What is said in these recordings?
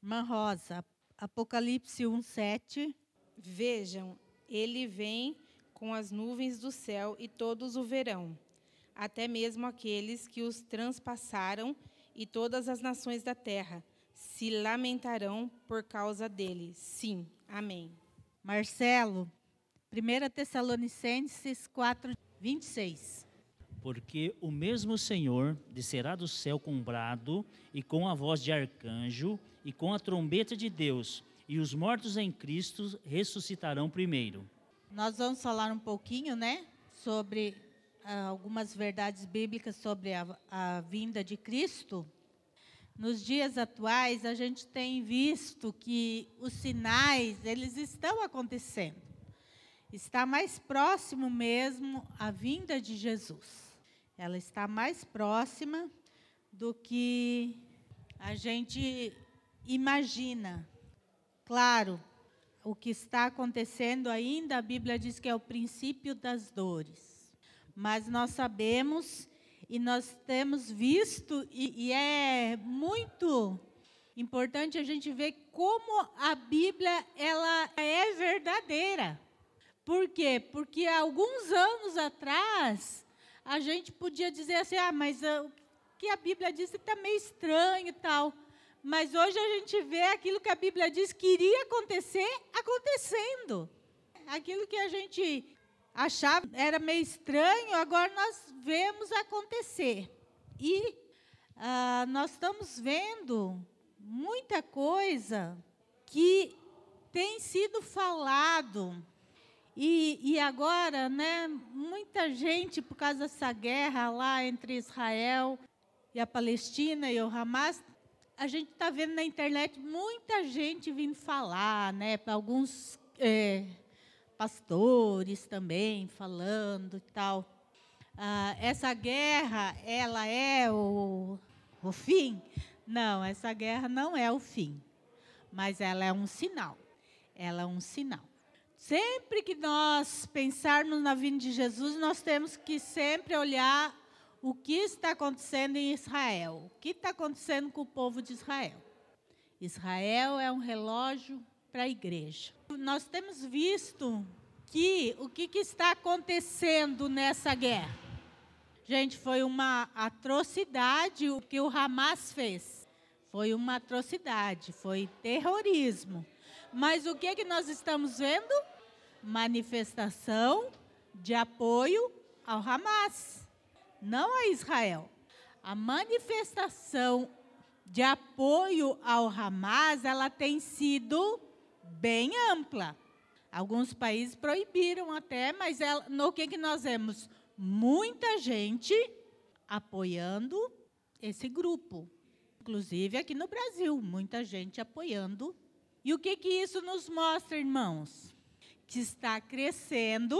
Irmã Rosa, Apocalipse 1, 7. Vejam, ele vem com as nuvens do céu e todos o verão, até mesmo aqueles que os transpassaram, e todas as nações da terra se lamentarão por causa dele. Sim, amém. Marcelo, 1 Tessalonicenses 4, 26. Porque o mesmo Senhor descerá do céu com um brado, e com a voz de arcanjo, e com a trombeta de Deus, e os mortos em Cristo ressuscitarão primeiro. Nós vamos falar um pouquinho, né, sobre ah, algumas verdades bíblicas sobre a, a vinda de Cristo. Nos dias atuais, a gente tem visto que os sinais, eles estão acontecendo. Está mais próximo mesmo a vinda de Jesus. Ela está mais próxima do que a gente imagina. Claro, o que está acontecendo ainda, a Bíblia diz que é o princípio das dores. Mas nós sabemos e nós temos visto, e, e é muito importante a gente ver como a Bíblia ela é verdadeira. Por quê? Porque alguns anos atrás, a gente podia dizer assim, ah, mas uh, o que a Bíblia diz está meio estranho e tal. Mas hoje a gente vê aquilo que a Bíblia diz que iria acontecer, acontecendo. Aquilo que a gente achava era meio estranho, agora nós vemos acontecer. E ah, nós estamos vendo muita coisa que tem sido falado. E, e agora, né, muita gente, por causa dessa guerra lá entre Israel e a Palestina e o Hamas, a gente está vendo na internet muita gente vindo falar, né, alguns é, pastores também falando e tal. Ah, essa guerra, ela é o, o fim? Não, essa guerra não é o fim, mas ela é um sinal. Ela é um sinal. Sempre que nós pensarmos na vinda de Jesus, nós temos que sempre olhar o que está acontecendo em Israel. O que está acontecendo com o povo de Israel? Israel é um relógio para a igreja. Nós temos visto que o que, que está acontecendo nessa guerra. Gente, foi uma atrocidade o que o Hamas fez. Foi uma atrocidade, foi terrorismo. Mas o que, que nós estamos vendo? Manifestação de apoio ao Hamas, não a Israel. A manifestação de apoio ao Hamas, ela tem sido bem ampla. Alguns países proibiram até, mas ela, no que, que nós vemos? Muita gente apoiando esse grupo. Inclusive aqui no Brasil, muita gente apoiando. E o que, que isso nos mostra, irmãos? Que está crescendo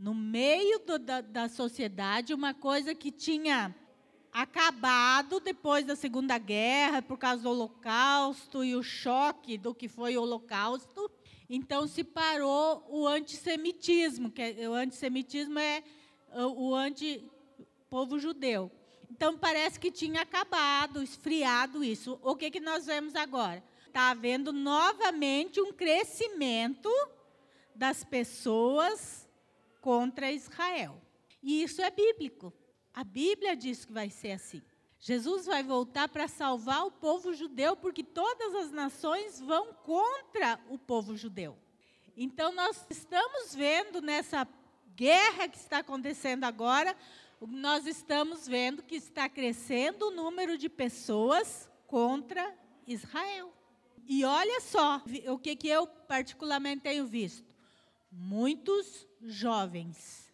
no meio do, da, da sociedade uma coisa que tinha acabado depois da Segunda Guerra, por causa do Holocausto e o choque do que foi o Holocausto. Então se parou o antissemitismo, que é, o antissemitismo é o anti-povo judeu. Então parece que tinha acabado, esfriado isso. O que, que nós vemos agora? Está havendo novamente um crescimento das pessoas contra Israel. E isso é bíblico. A Bíblia diz que vai ser assim. Jesus vai voltar para salvar o povo judeu, porque todas as nações vão contra o povo judeu. Então, nós estamos vendo nessa guerra que está acontecendo agora, nós estamos vendo que está crescendo o número de pessoas contra Israel. E olha só o que, que eu particularmente tenho visto: muitos jovens,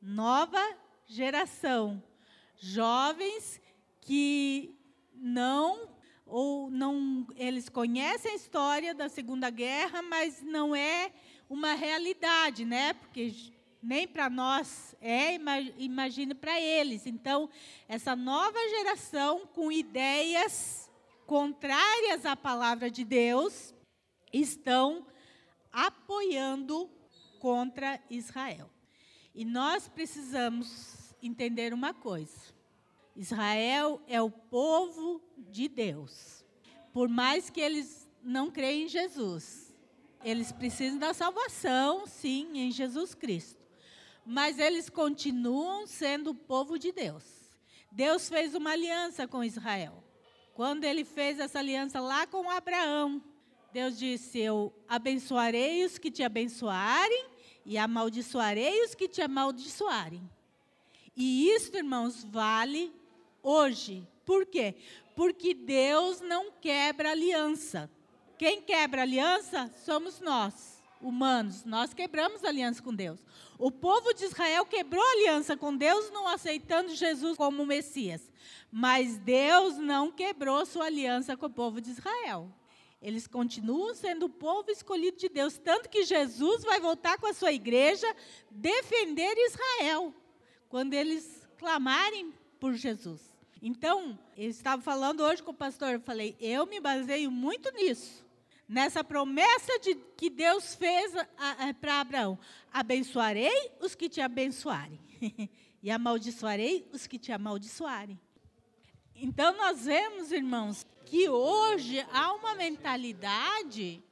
nova geração, jovens que não ou não eles conhecem a história da Segunda Guerra, mas não é uma realidade, né? Porque nem para nós é, imagine para eles. Então, essa nova geração com ideias contrárias à palavra de Deus estão apoiando contra Israel. E nós precisamos entender uma coisa: Israel é o povo de Deus. por mais que eles não creem em Jesus, eles precisam da salvação, sim, em Jesus Cristo. Mas eles continuam sendo o povo de Deus. Deus fez uma aliança com Israel. Quando ele fez essa aliança lá com Abraão, Deus disse: Eu abençoarei os que te abençoarem e amaldiçoarei os que te amaldiçoarem. E isso, irmãos, vale hoje. Por quê? Porque Deus não quebra aliança. Quem quebra aliança somos nós, humanos. Nós quebramos aliança com Deus. O povo de Israel quebrou aliança com Deus, não aceitando Jesus como Messias. Mas Deus não quebrou sua aliança com o povo de Israel. Eles continuam sendo o povo escolhido de Deus, tanto que Jesus vai voltar com a sua igreja defender Israel, quando eles clamarem por Jesus. Então, eu estava falando hoje com o pastor, eu falei, eu me baseio muito nisso nessa promessa de, que Deus fez para Abraão: abençoarei os que te abençoarem, e amaldiçoarei os que te amaldiçoarem. Então, nós vemos, irmãos, que hoje há uma mentalidade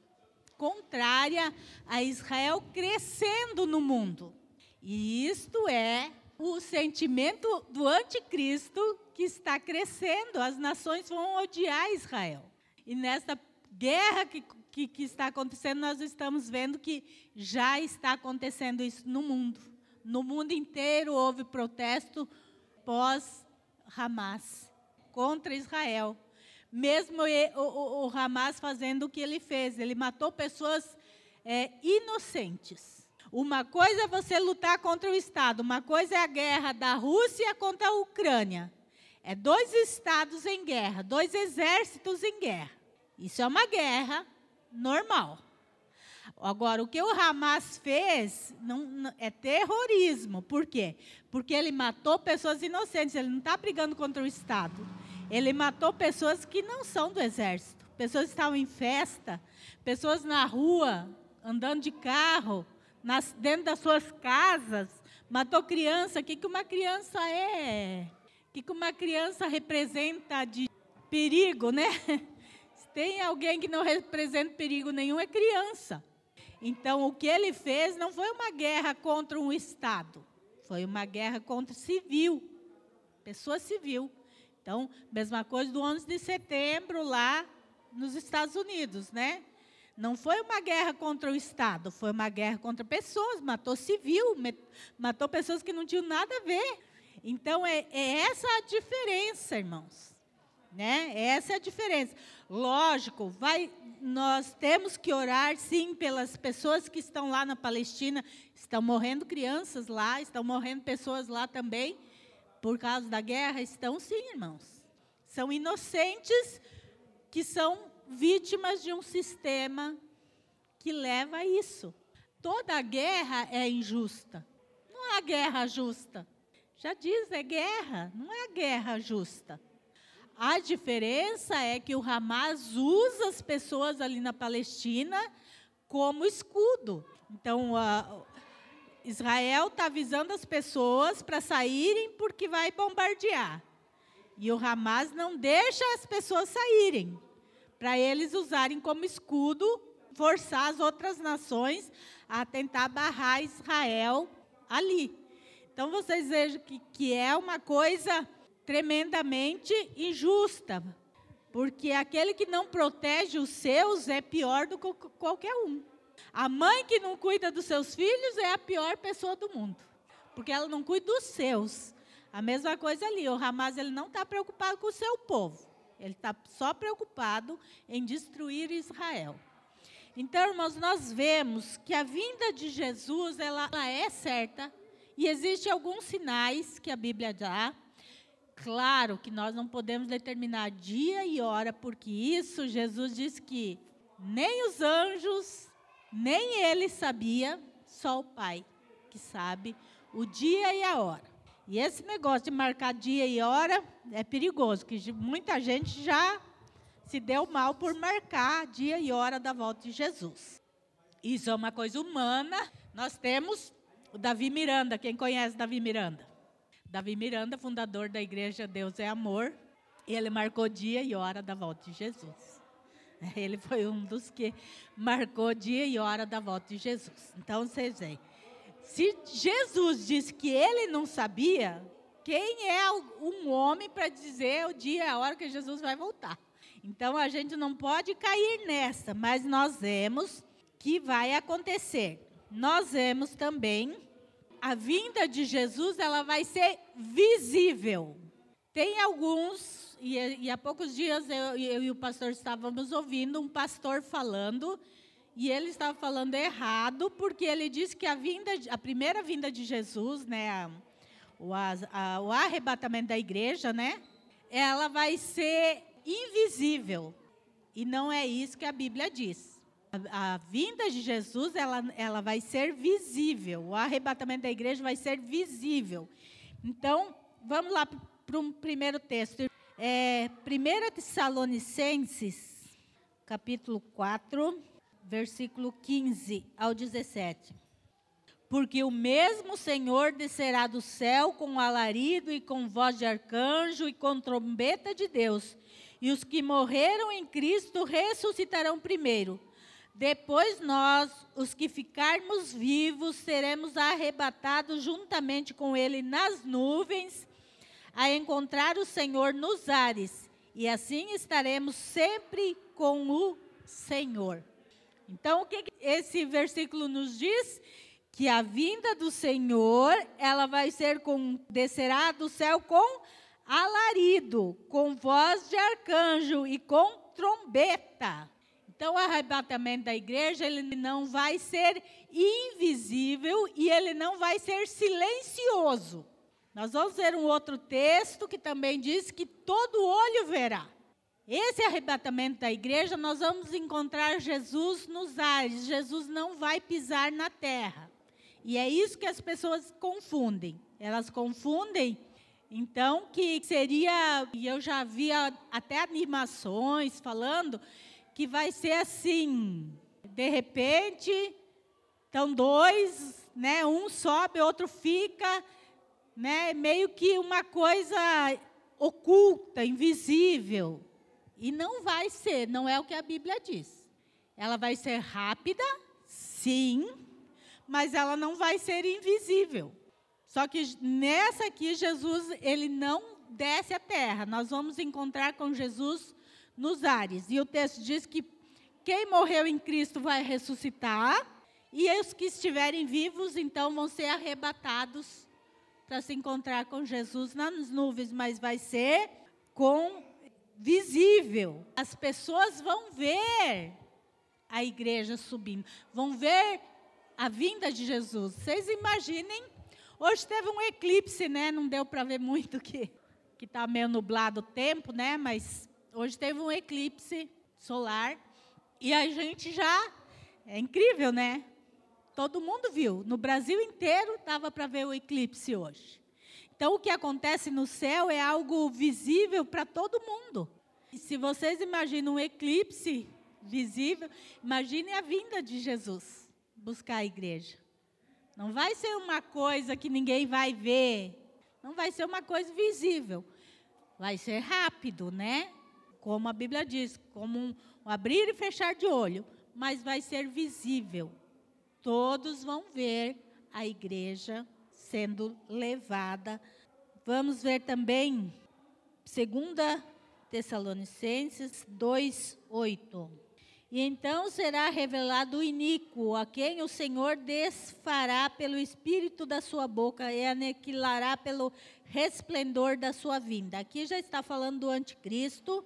contrária a Israel crescendo no mundo. E isto é o sentimento do anticristo que está crescendo. As nações vão odiar Israel. E nessa guerra que, que, que, está acontecendo, nós estamos vendo que já está acontecendo isso no mundo. No mundo inteiro houve protesto pós-Hamas contra Israel. Mesmo o, Hamas fazendo o que ele fez, ele matou pessoas é, inocentes. Uma coisa é você lutar contra o Estado, uma coisa é a guerra da Rússia contra a Ucrânia. É dois estados em guerra, dois exércitos em guerra. Isso é uma guerra normal. Agora, o que o Hamas fez não, não, é terrorismo. Por quê? Porque ele matou pessoas inocentes. Ele não está brigando contra o Estado. Ele matou pessoas que não são do exército. Pessoas que estavam em festa. Pessoas na rua, andando de carro, nas, dentro das suas casas. Matou criança. O que, que uma criança é? O que, que uma criança representa de perigo, né? tem alguém que não representa perigo nenhum, é criança. Então, o que ele fez não foi uma guerra contra um Estado, foi uma guerra contra civil, pessoa civil. Então, mesma coisa do 11 de setembro lá nos Estados Unidos, né? Não foi uma guerra contra o Estado, foi uma guerra contra pessoas, matou civil, matou pessoas que não tinham nada a ver. Então, é, é essa a diferença, irmãos. Né? Essa é a diferença. Lógico, vai, nós temos que orar sim pelas pessoas que estão lá na Palestina. Estão morrendo crianças lá, estão morrendo pessoas lá também por causa da guerra. Estão sim, irmãos. São inocentes que são vítimas de um sistema que leva a isso. Toda guerra é injusta. Não há guerra justa. Já diz, é guerra, não é guerra justa. A diferença é que o Hamas usa as pessoas ali na Palestina como escudo. Então, Israel está avisando as pessoas para saírem porque vai bombardear. E o Hamas não deixa as pessoas saírem, para eles usarem como escudo, forçar as outras nações a tentar barrar Israel ali. Então, vocês vejam que, que é uma coisa tremendamente injusta, porque aquele que não protege os seus é pior do que qualquer um. A mãe que não cuida dos seus filhos é a pior pessoa do mundo, porque ela não cuida dos seus. A mesma coisa ali, o Hamas ele não está preocupado com o seu povo, ele está só preocupado em destruir Israel. Então, irmãos, nós vemos que a vinda de Jesus ela, ela é certa e existem alguns sinais que a Bíblia dá Claro que nós não podemos determinar dia e hora, porque isso Jesus disse que nem os anjos, nem ele sabia, só o Pai que sabe o dia e a hora. E esse negócio de marcar dia e hora é perigoso, que muita gente já se deu mal por marcar dia e hora da volta de Jesus. Isso é uma coisa humana. Nós temos o Davi Miranda, quem conhece Davi Miranda? Davi Miranda, fundador da igreja Deus é Amor, ele marcou dia e hora da volta de Jesus. Ele foi um dos que marcou dia e hora da volta de Jesus. Então, vocês veem. Se Jesus disse que ele não sabia, quem é um homem para dizer o dia e a hora que Jesus vai voltar? Então, a gente não pode cair nessa, mas nós vemos que vai acontecer. Nós vemos também a vinda de Jesus, ela vai ser visível. Tem alguns, e, e há poucos dias eu, eu, e o pastor estávamos ouvindo um pastor falando, e ele estava falando errado, porque ele disse que a vinda, a primeira vinda de Jesus, né, a, o, a, o arrebatamento da igreja, né, ela vai ser invisível. E não é isso que a Bíblia diz. A, a, vinda de Jesus, ela, ela vai ser visível. O arrebatamento da igreja vai ser visível. Então, vamos lá para um primeiro texto. É, 1 Tessalonicenses, capítulo 4, versículo 15 ao 17. Porque o mesmo Senhor descerá do céu com alarido e com voz de arcanjo e com trombeta de Deus, e os que morreram em Cristo ressuscitarão primeiro. Depois nós, os que ficarmos vivos, seremos arrebatados juntamente com Ele nas nuvens, a encontrar o Senhor nos ares, e assim estaremos sempre com o Senhor. Então, o que esse versículo nos diz? Que a vinda do Senhor, ela vai ser com, descerá do céu com alarido, com voz de arcanjo e com trombeta. Então, o arrebatamento da igreja, ele não vai ser invisível e ele não vai ser silencioso. Nós vamos ver um outro texto que também diz que todo olho verá. Esse arrebatamento da igreja, nós vamos encontrar Jesus nos ares. Jesus não vai pisar na terra. E é isso que as pessoas confundem. Elas confundem, então, que seria, e eu já vi até animações falando, que vai ser assim, de repente, estão dois, né? Um sobe, outro fica, né? Meio que uma coisa oculta, invisível. E não vai ser, não é o que a Bíblia diz. Ela vai ser rápida, sim, mas ela não vai ser invisível. Só que nessa aqui Jesus, ele não desce à terra. Nós vamos encontrar com Jesus nos ares. E o texto diz que quem morreu em Cristo vai ressuscitar, e os que estiverem vivos, então, vão ser arrebatados para se encontrar com Jesus nas nuvens, mas vai ser com visível. As pessoas vão ver a igreja subindo, vão ver a vinda de Jesus. Vocês imaginem, hoje teve um eclipse, né? Não deu para ver muito que que está meio nublado o tempo, né? Mas Hoje teve um eclipse solar e a gente já. É incrível, né? Todo mundo viu. No Brasil inteiro estava para ver o eclipse hoje. Então, o que acontece no céu é algo visível para todo mundo. E se vocês imaginam um eclipse visível, imagine a vinda de Jesus buscar a igreja. Não vai ser uma coisa que ninguém vai ver. Não vai ser uma coisa visível. Vai ser rápido, né? como a Bíblia diz, como um, abrir e fechar de olho, mas vai ser visível. Todos vão ver a igreja sendo levada. Vamos ver também 2 Tessalonicenses 2:8. E então será revelado o iníquo, a quem o Senhor desfará pelo espírito da sua boca e aniquilará pelo resplendor da sua vinda. Aqui já está falando do anticristo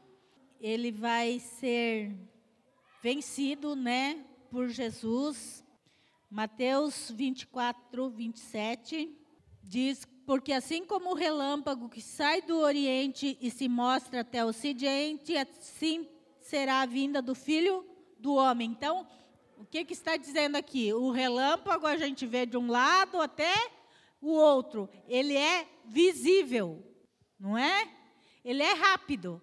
ele vai ser vencido, né, por Jesus. Mateus 24, 27 diz: Porque assim como o relâmpago que sai do Oriente e se mostra até o Ocidente, assim será a vinda do Filho do Homem. Então, o que, que está dizendo aqui? O relâmpago a gente vê de um lado até o outro. Ele é visível, não é? Ele é rápido.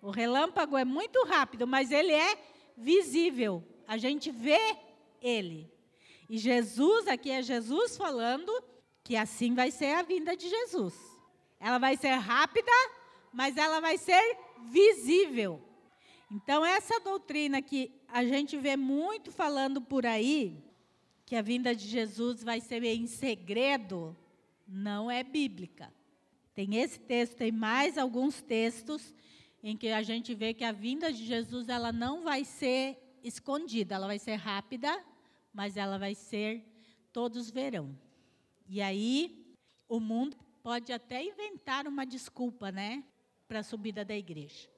O relâmpago é muito rápido, mas ele é visível. A gente vê ele. E Jesus, aqui é Jesus falando que assim vai ser a vinda de Jesus. Ela vai ser rápida, mas ela vai ser visível. Então, essa doutrina que a gente vê muito falando por aí, que a vinda de Jesus vai ser em segredo, não é bíblica. Tem esse texto, tem mais alguns textos em que a gente vê que a vinda de Jesus ela não vai ser escondida, ela vai ser rápida, mas ela vai ser todos verão. E aí o mundo pode até inventar uma desculpa, né, para a subida da igreja.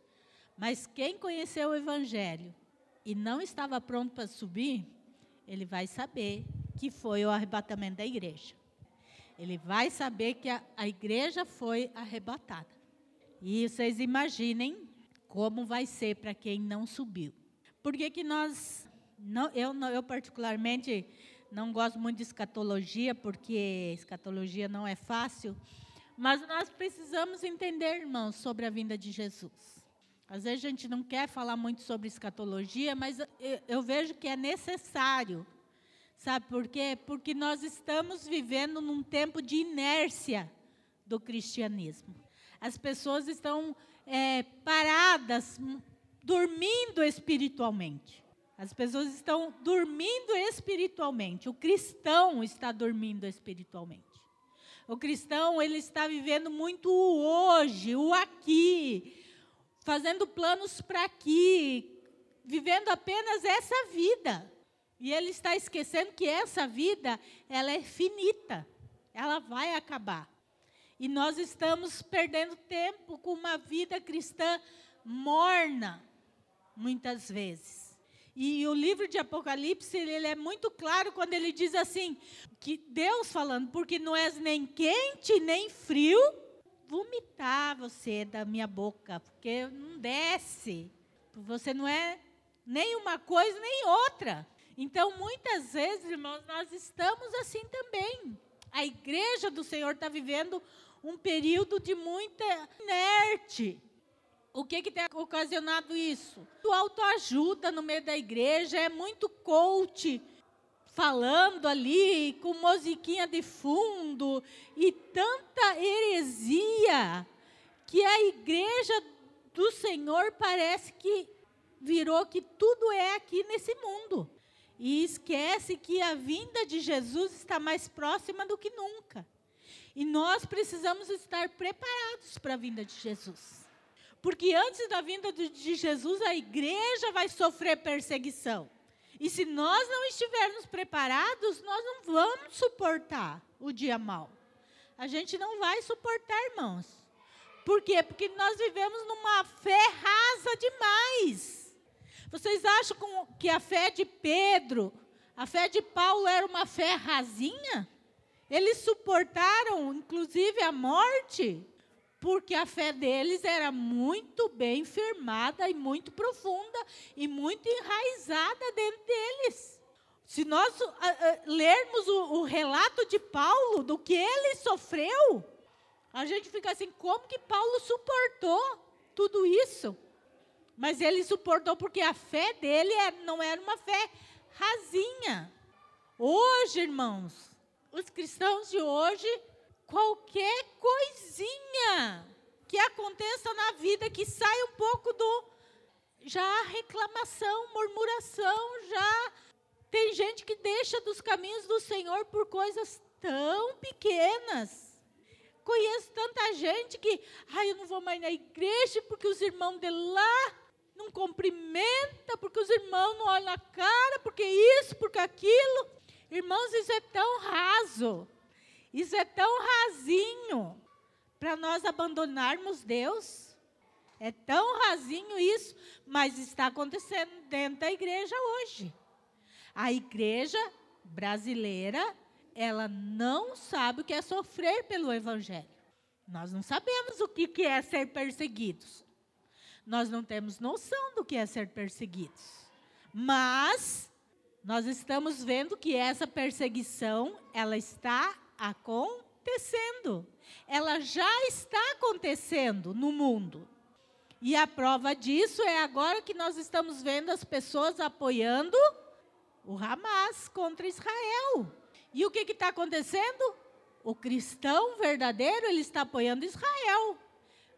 Mas quem conheceu o evangelho e não estava pronto para subir, ele vai saber que foi o arrebatamento da igreja. Ele vai saber que a, a igreja foi arrebatada. E vocês imaginem como vai ser para quem não subiu. Por que, que nós, não, eu, eu particularmente não gosto muito de escatologia, porque escatologia não é fácil, mas nós precisamos entender, irmãos, sobre a vinda de Jesus. Às vezes a gente não quer falar muito sobre escatologia, mas eu, eu vejo que é necessário. Sabe por quê? Porque nós estamos vivendo num tempo de inércia do cristianismo. As pessoas estão é, paradas, dormindo espiritualmente. As pessoas estão dormindo espiritualmente. O cristão está dormindo espiritualmente. O cristão, ele está vivendo muito o hoje, o aqui, fazendo planos para aqui, vivendo apenas essa vida. E ele está esquecendo que essa vida, ela é finita. Ela vai acabar. E nós estamos perdendo tempo com uma vida cristã morna, muitas vezes. E o livro de Apocalipse, ele é muito claro quando ele diz assim, que Deus falando, porque não és nem quente nem frio, vomitar você da minha boca, porque não desce. Você não é nem uma coisa nem outra. Então, muitas vezes, irmãos, nós estamos assim também. A igreja do Senhor está vivendo um período de muita inerte. O que, que tem ocasionado isso? O autoajuda no meio da igreja, é muito coach falando ali, com musiquinha de fundo, e tanta heresia, que a igreja do Senhor parece que virou que tudo é aqui nesse mundo. E esquece que a vinda de Jesus está mais próxima do que nunca. E nós precisamos estar preparados para a vinda de Jesus. Porque antes da vinda de Jesus, a igreja vai sofrer perseguição. E se nós não estivermos preparados, nós não vamos suportar o dia mau. A gente não vai suportar, irmãos. Por quê? Porque nós vivemos numa fé rasa demais. Vocês acham que a fé de Pedro, a fé de Paulo era uma fé rasinha? Eles suportaram, inclusive, a morte, porque a fé deles era muito bem firmada e muito profunda e muito enraizada dentro deles. Se nós uh, uh, lermos o, o relato de Paulo, do que ele sofreu, a gente fica assim: como que Paulo suportou tudo isso? Mas ele suportou porque a fé dele era, não era uma fé rasinha. Hoje, irmãos, os cristãos de hoje, qualquer coisinha que aconteça na vida que sai um pouco do já reclamação, murmuração, já tem gente que deixa dos caminhos do Senhor por coisas tão pequenas. Conheço tanta gente que, ai, eu não vou mais na igreja porque os irmãos de lá não cumprimentam, porque os irmãos não olham na cara, porque isso, porque aquilo. Irmãos, isso é tão raso, isso é tão rasinho para nós abandonarmos Deus. É tão rasinho isso, mas está acontecendo dentro da igreja hoje. A igreja brasileira, ela não sabe o que é sofrer pelo Evangelho. Nós não sabemos o que é ser perseguidos. Nós não temos noção do que é ser perseguidos. Mas nós estamos vendo que essa perseguição, ela está acontecendo. Ela já está acontecendo no mundo. E a prova disso é agora que nós estamos vendo as pessoas apoiando o Hamas contra Israel. E o que está acontecendo? O cristão verdadeiro, ele está apoiando Israel.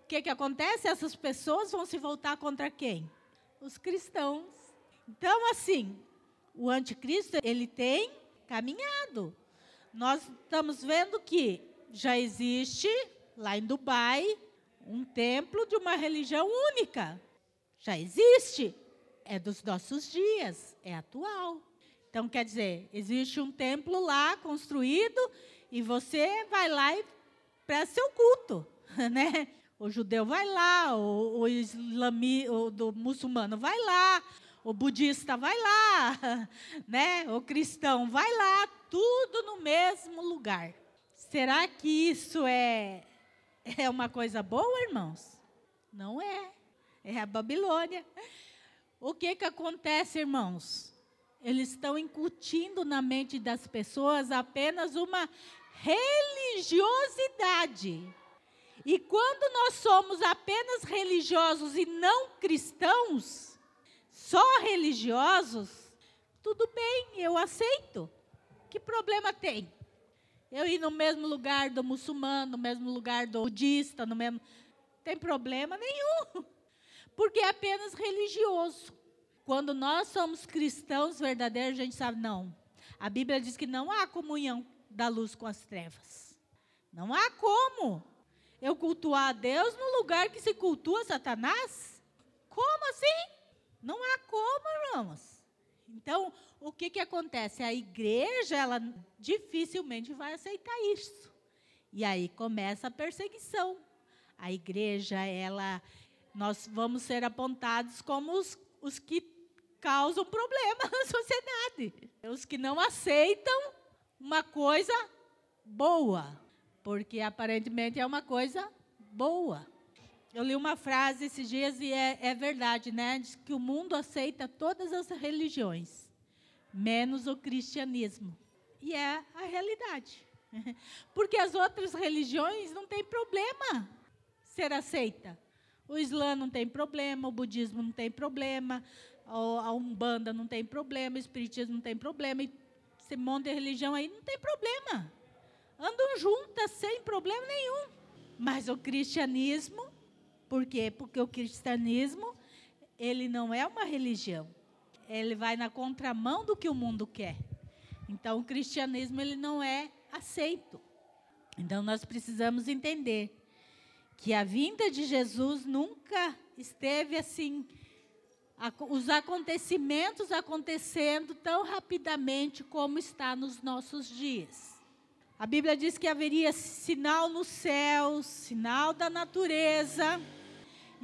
O que, que acontece? Essas pessoas vão se voltar contra quem? os cristãos. Então, assim, o anticristo, ele tem caminhado. Nós estamos vendo que já existe lá em Dubai um templo de uma religião única. Já existe. É dos nossos dias, é atual. Então, quer dizer, existe um templo lá construído e você vai lá e presta seu culto, né? O judeu vai lá, o, o islami, o do muçulmano vai lá, o budista vai lá, né? O cristão vai lá, tudo no mesmo lugar. Será que isso é é uma coisa boa, irmãos? Não é. É a Babilônia. O que que acontece, irmãos? Eles estão incutindo na mente das pessoas apenas uma religiosidade. E quando nós somos apenas religiosos e não cristãos, só religiosos, tudo bem, eu aceito. Que problema tem? Eu ir no mesmo lugar do muçulmano, no mesmo lugar do budista, no mesmo. Tem problema nenhum. Porque é apenas religioso. Quando nós somos cristãos verdadeiros, a gente sabe, não. A Bíblia diz que não há comunhão da luz com as trevas. Não há como eu cultuar a Deus no lugar que se cultua Satanás? Como assim? Não há como, irmãos. Então, o que, que acontece? A igreja, ela dificilmente vai aceitar isso. E aí começa a perseguição. A igreja, ela, nós vamos ser apontados como os, os que causam problema na sociedade. Os que não aceitam uma coisa boa, porque aparentemente é uma coisa boa. Eu li uma frase esses dias e é, é verdade, né? Diz que o mundo aceita todas as religiões, menos o cristianismo. E é a realidade. Porque as outras religiões não têm problema ser aceita. O Islã não tem problema, o budismo não tem problema, a Umbanda não tem problema, o Espiritismo não tem problema, e esse monte de religião aí não tem problema. Andam juntas sem problema nenhum. Mas o cristianismo, por quê? Porque o cristianismo, ele não é uma religião. Ele vai na contramão do que o mundo quer. Então, o cristianismo, ele não é aceito. Então, nós precisamos entender que a vinda de Jesus nunca esteve assim os acontecimentos acontecendo tão rapidamente como está nos nossos dias. A Bíblia diz que haveria sinal no céu, sinal da natureza.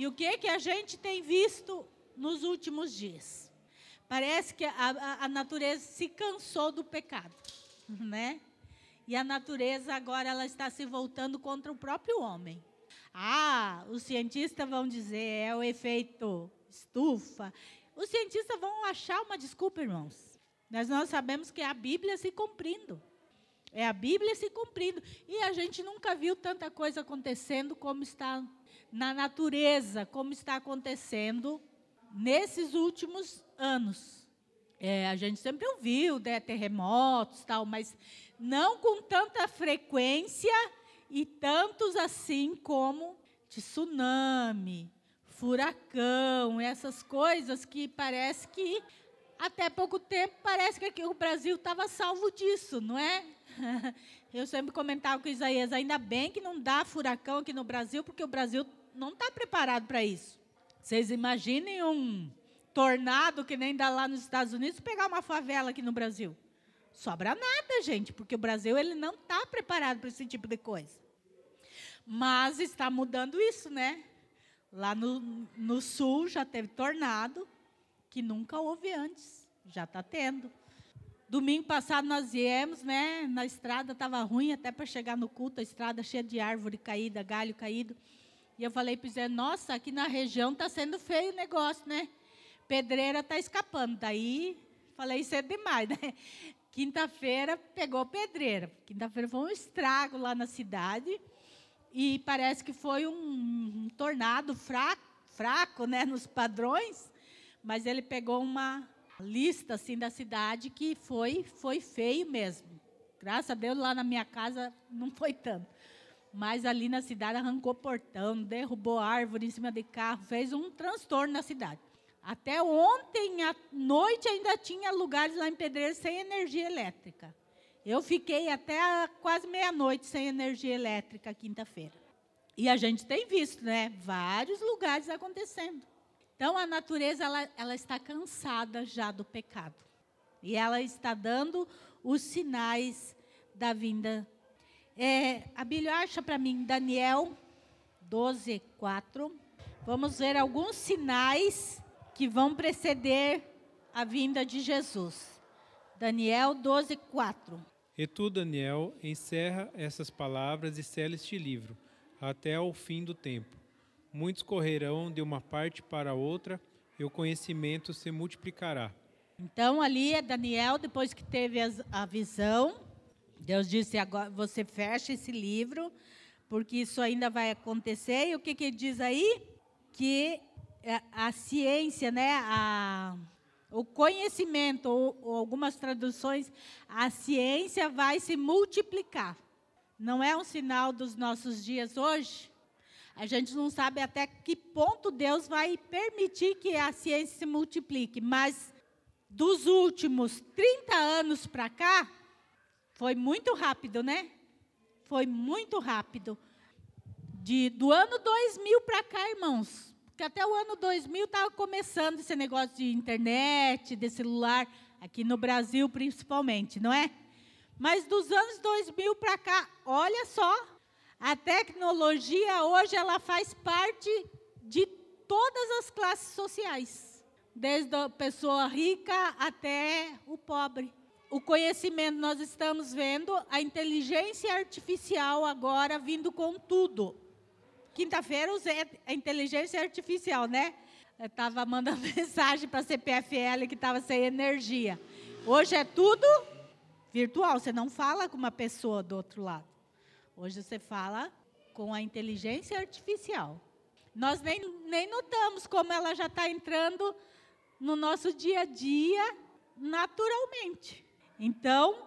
E o que que a gente tem visto nos últimos dias? Parece que a, a, natureza se cansou do pecado, né? E a natureza agora ela está se voltando contra o próprio homem. Ah, os cientistas vão dizer é o efeito estufa. Os cientistas vão achar uma desculpa, irmãos. Mas nós sabemos que é a Bíblia se cumprindo. É a Bíblia se cumprindo. E a gente nunca viu tanta coisa acontecendo como está na natureza, como está acontecendo nesses últimos anos. É, a gente sempre ouviu né, terremotos, tal, mas não com tanta frequência e tantos assim como tsunami, furacão, essas coisas que parece que até pouco tempo parece que o Brasil estava salvo disso, não é? Eu sempre comentava com Isaías, ainda bem que não dá furacão aqui no Brasil, porque o Brasil não está preparado para isso. Vocês imaginem um tornado que nem dá lá nos Estados Unidos pegar uma favela aqui no Brasil. Sobra nada, gente, porque o Brasil ele não está preparado para esse tipo de coisa. Mas está mudando isso, né? Lá no, no sul já teve tornado, que nunca houve antes. Já está tendo. Domingo passado nós viemos, né? Na estrada estava ruim até para chegar no culto, a estrada cheia de árvore caída, galho caído. E eu falei para Zé, nossa, aqui na região está sendo feio o negócio, né? Pedreira está escapando. Daí, falei, é demais, né? Quinta-feira pegou pedreira. Quinta-feira foi um estrago lá na cidade. E parece que foi um, um tornado fraco, fraco né, nos padrões, mas ele pegou uma lista assim da cidade que foi, foi feio mesmo. Graças a Deus lá na minha casa não foi tanto. Mas ali na cidade arrancou portão, derrubou árvore em cima de carro, fez um transtorno na cidade. Até ontem à noite ainda tinha lugares lá em Pedreiro sem energia elétrica. Eu fiquei até quase meia-noite sem energia elétrica quinta-feira. E a gente tem visto, né? Vários lugares acontecendo. Então a natureza ela, ela está cansada já do pecado. E ela está dando os sinais da vinda. É, a Bíblia acha para mim Daniel 12, 4. Vamos ver alguns sinais que vão preceder a vinda de Jesus. Daniel 12, 4. E tu, Daniel, encerra essas palavras e sela este livro, até ao fim do tempo. Muitos correrão de uma parte para outra, e o conhecimento se multiplicará. Então, ali é Daniel, depois que teve a visão, Deus disse: agora você fecha esse livro, porque isso ainda vai acontecer. E o que, que diz aí? Que é, a ciência, né, a, o conhecimento, ou, ou algumas traduções, a ciência vai se multiplicar. Não é um sinal dos nossos dias hoje? A gente não sabe até que ponto Deus vai permitir que a ciência se multiplique, mas dos últimos 30 anos para cá, foi muito rápido, né? Foi muito rápido. De, do ano 2000 para cá, irmãos, porque até o ano 2000 estava começando esse negócio de internet, de celular, aqui no Brasil principalmente, não é? Mas dos anos 2000 para cá, olha só, a tecnologia hoje ela faz parte de todas as classes sociais desde a pessoa rica até o pobre. O conhecimento, nós estamos vendo a inteligência artificial agora vindo com tudo. Quinta-feira usei a inteligência artificial, né? Eu estava mandando mensagem para a CPFL que estava sem energia. Hoje é tudo virtual, você não fala com uma pessoa do outro lado. Hoje você fala com a inteligência artificial. Nós nem, nem notamos como ela já está entrando no nosso dia a dia naturalmente. Então,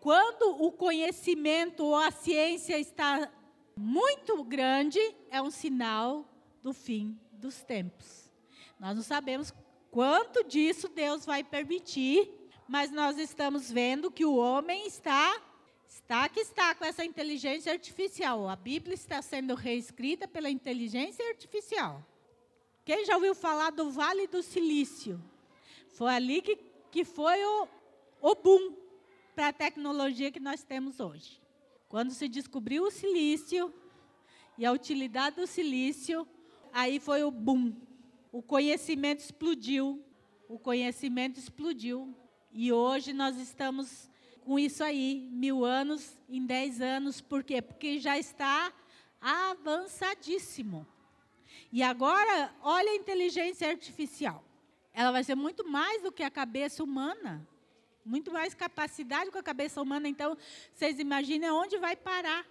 quando o conhecimento ou a ciência está muito grande, é um sinal do fim dos tempos. Nós não sabemos quanto disso Deus vai permitir, mas nós estamos vendo que o homem está está que está com essa inteligência artificial. A Bíblia está sendo reescrita pela inteligência artificial. Quem já ouviu falar do Vale do Silício? Foi ali que, que foi o, o boom para a tecnologia que nós temos hoje. Quando se descobriu o silício e a utilidade do silício, aí foi o boom. O conhecimento explodiu. O conhecimento explodiu. E hoje nós estamos com isso aí, mil anos em dez anos. Por quê? Porque já está avançadíssimo. E agora, olha a inteligência artificial. Ela vai ser muito mais do que a cabeça humana. Muito mais capacidade com a cabeça humana. Então, vocês imaginem onde vai parar.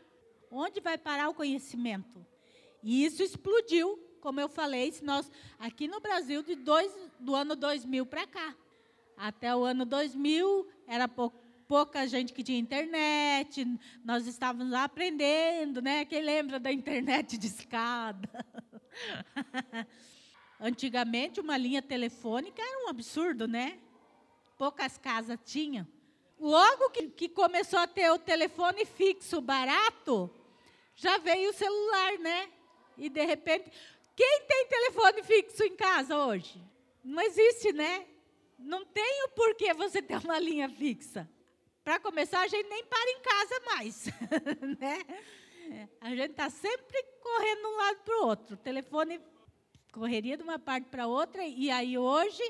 Onde vai parar o conhecimento. E isso explodiu, como eu falei, se nós aqui no Brasil de dois, do ano 2000 para cá. Até o ano 2000 era pouco pouca gente que tinha internet, nós estávamos lá aprendendo, né? Quem lembra da internet de escada? Antigamente, uma linha telefônica era um absurdo, né? Poucas casas tinham. Logo que, que começou a ter o telefone fixo barato, já veio o celular, né? E de repente, quem tem telefone fixo em casa hoje? Não existe, né? Não tem o porquê você ter uma linha fixa. Para começar, a gente nem para em casa mais, né? A gente está sempre correndo de um lado para o outro. Telefone correria de uma parte para outra e aí hoje,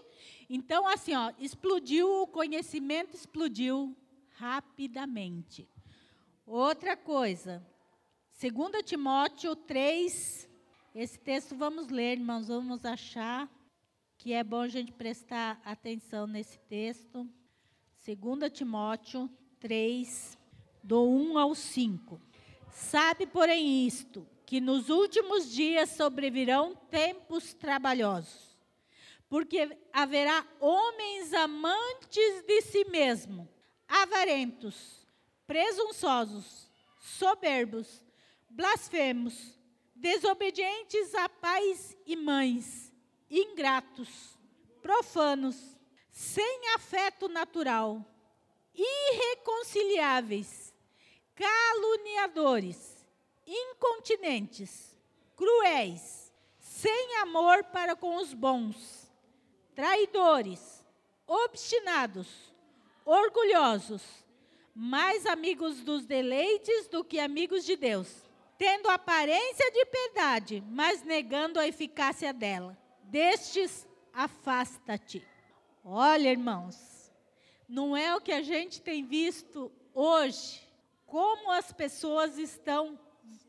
então assim, ó, explodiu o conhecimento, explodiu rapidamente. Outra coisa, 2 Timóteo 3, esse texto vamos ler, irmãos, vamos achar que é bom a gente prestar atenção nesse texto. 2 Timóteo 3, do 1 ao 5. Sabe, porém, isto, que nos últimos dias sobrevirão tempos trabalhosos, porque haverá homens amantes de si mesmo, avarentos, presunçosos, soberbos, blasfemos, desobedientes a pais e mães, ingratos, profanos, sem afeto natural, irreconciliáveis, caluniadores, incontinentes, cruéis, sem amor para com os bons, traidores, obstinados, orgulhosos, mais amigos dos deleites do que amigos de Deus, tendo aparência de piedade, mas negando a eficácia dela. Destes, afasta-te. Olha, irmãos, não é o que a gente tem visto hoje, como as pessoas estão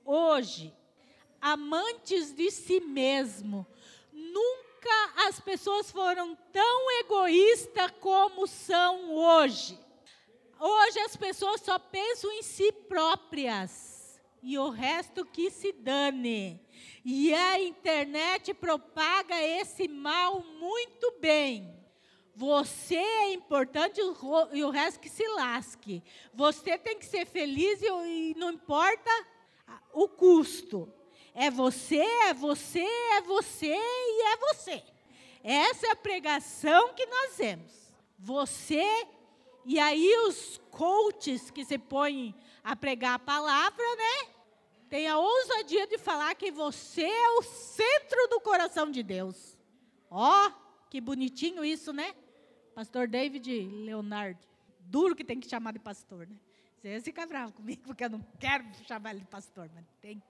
hoje, amantes de si mesmo. Nunca as pessoas foram tão egoístas como são hoje. Hoje as pessoas só pensam em si próprias e o resto que se dane. E a internet propaga esse mal muito bem. Você é importante e o resto que se lasque. Você tem que ser feliz e não importa o custo. É você, é você, é você e é você. Essa é a pregação que nós temos. Você, e aí os coaches que se põem a pregar a palavra, né? Tem a ousadia de falar que você é o centro do coração de Deus. Ó, oh, que bonitinho isso, né? Pastor David Leonardo. Duro que tem que chamar de pastor, né? Você fica bravo comigo, porque eu não quero chamar ele de pastor, mas tem.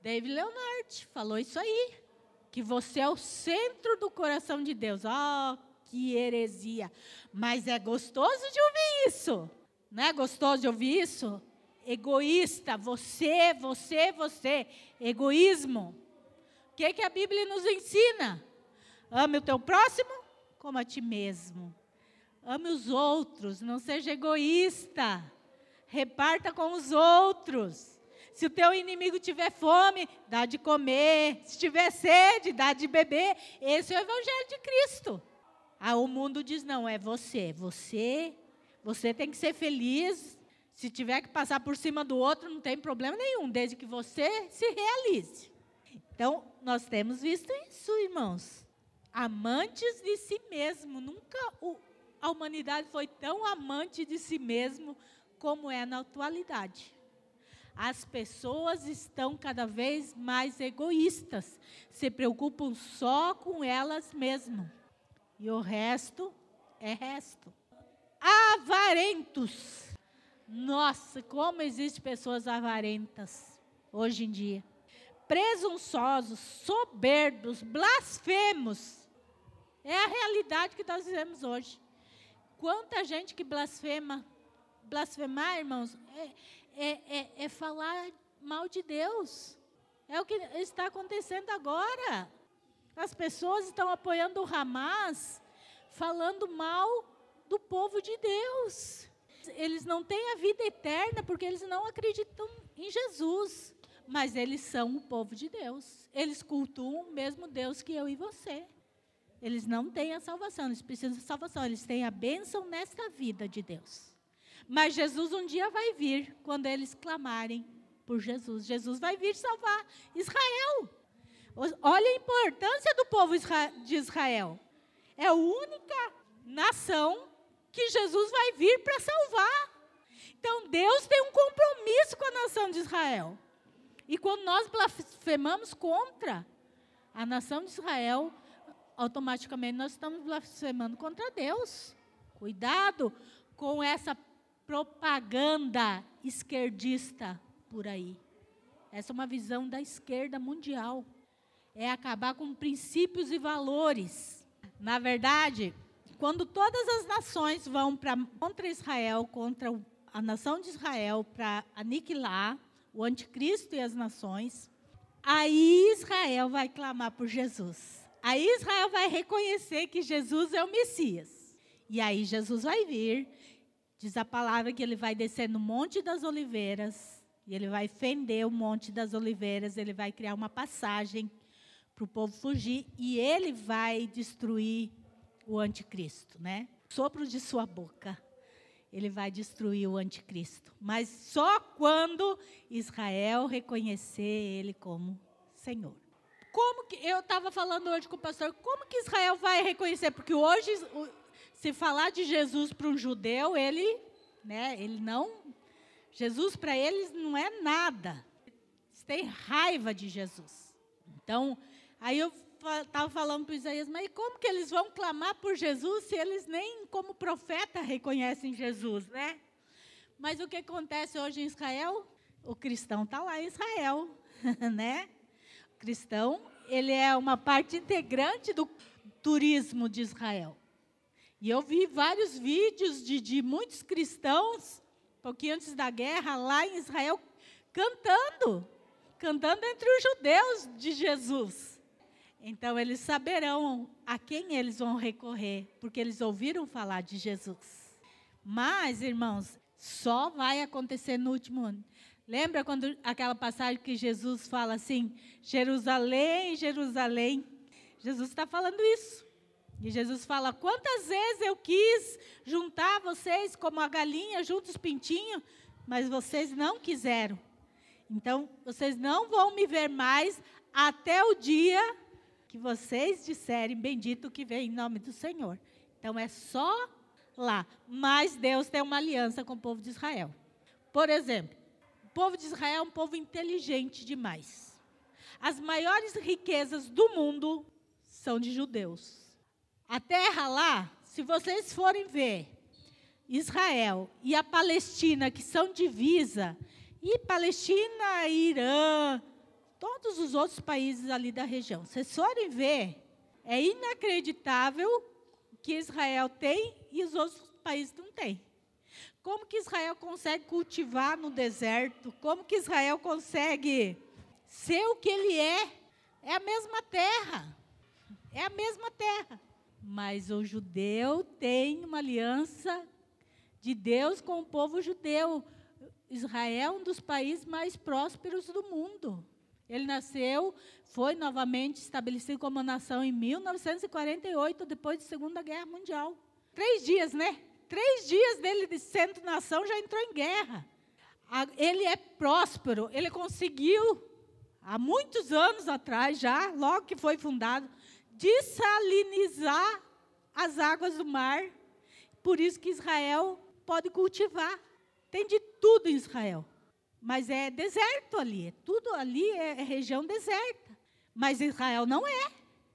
David Leonard falou isso aí. Que você é o centro do coração de Deus. Oh, que heresia. Mas é gostoso de ouvir isso. Não é gostoso de ouvir isso? Egoísta, você, você, você. Egoísmo. O que, que a Bíblia nos ensina? Ame o teu próximo como a ti mesmo. Ame os outros, não seja egoísta. Reparta com os outros. Se o teu inimigo tiver fome, dá de comer. Se tiver sede, dá de beber. Esse é o evangelho de Cristo. Ah, o mundo diz não, é você. Você, você tem que ser feliz. Se tiver que passar por cima do outro, não tem problema nenhum, desde que você se realize. Então, nós temos visto isso, irmãos amantes de si mesmo. Nunca o, a humanidade foi tão amante de si mesmo como é na atualidade. As pessoas estão cada vez mais egoístas, se preocupam só com elas mesmas. E o resto é resto. Avarentos. Nossa, como existem pessoas avarentas hoje em dia. Presunçosos, soberbos, blasfemos, é a realidade que nós vivemos hoje. Quanta gente que blasfema. Blasfemar, irmãos, é, é, é, é falar mal de Deus. É o que está acontecendo agora. As pessoas estão apoiando o Hamas, falando mal do povo de Deus. Eles não têm a vida eterna porque eles não acreditam em Jesus. Mas eles são o povo de Deus. Eles cultuam o mesmo Deus que eu e você. Eles não têm a salvação, eles precisam de salvação, eles têm a bênção nesta vida de Deus. Mas Jesus um dia vai vir quando eles clamarem por Jesus. Jesus vai vir salvar Israel. Olha a importância do povo de Israel. É a única nação que Jesus vai vir para salvar. Então Deus tem um compromisso com a nação de Israel. E quando nós blasfemamos contra a nação de Israel, automaticamente nós estamos blasfemando contra Deus. Cuidado com essa propaganda esquerdista por aí. Essa é uma visão da esquerda mundial. É acabar com princípios e valores. Na verdade, quando todas as nações vão pra, contra Israel, contra a nação de Israel, para aniquilar o anticristo e as nações, aí Israel vai clamar por Jesus. Aí Israel vai reconhecer que Jesus é o Messias. E aí Jesus vai vir, diz a palavra que ele vai descer no Monte das Oliveiras, e ele vai fender o Monte das Oliveiras, ele vai criar uma passagem para o povo fugir, e ele vai destruir o anticristo, né? Sopro de sua boca. Ele vai destruir o anticristo. Mas só quando Israel reconhecer ele como Senhor. como que eu estava falando hoje com o pastor, como que Israel vai reconhecer? Porque hoje, se falar de Jesus para um judeu, ele, né, ele não, Jesus para eles não é nada. Eles têm raiva de Jesus. Então, aí eu estava falando para Isaías, mas como que eles vão clamar por Jesus se eles nem como profeta reconhecem Jesus, né? Mas o que acontece hoje em Israel? O cristão está lá em Israel, né? O cristão, ele é uma parte integrante do turismo de Israel. E eu vi vários vídeos de, de muitos cristãos, um pouquinho antes da guerra, lá em Israel, cantando, cantando entre os judeus de Jesus. Então eles saberão a quem eles vão recorrer, porque eles ouviram falar de Jesus. Mas, irmãos, só vai acontecer no último ano. Lembra quando aquela passagem que Jesus fala assim: Jerusalém, Jerusalém? Jesus está falando isso. E Jesus fala: quantas vezes eu quis juntar vocês como a galinha junto os pintinhos, mas vocês não quiseram. Então, vocês não vão me ver mais até o dia que vocês disserem bendito que vem em nome do Senhor. Então é só lá. Mas Deus tem uma aliança com o povo de Israel. Por exemplo, o povo de Israel é um povo inteligente demais. As maiores riquezas do mundo são de judeus. A terra lá, se vocês forem ver, Israel e a Palestina, que são divisa, e Palestina, Irã, todos os outros países ali da região. Vocês forem ver, é inacreditável que Israel tem e os outros países não têm. Como que Israel consegue cultivar no deserto? Como que Israel consegue ser o que ele é? É a mesma terra. É a mesma terra. Mas o judeu tem uma aliança de Deus com o povo judeu. Israel é um dos países mais prósperos do mundo. Ele nasceu, foi novamente estabelecido como nação em 1948, depois da Segunda Guerra Mundial. Três dias, né? Três dias dele de sendo nação já entrou em guerra. Ele é próspero, ele conseguiu, há muitos anos atrás já, logo que foi fundado, dessalinizar as águas do mar. Por isso que Israel pode cultivar. Tem de tudo em Israel. Mas é deserto ali, é tudo ali é, é região deserta. Mas Israel não é.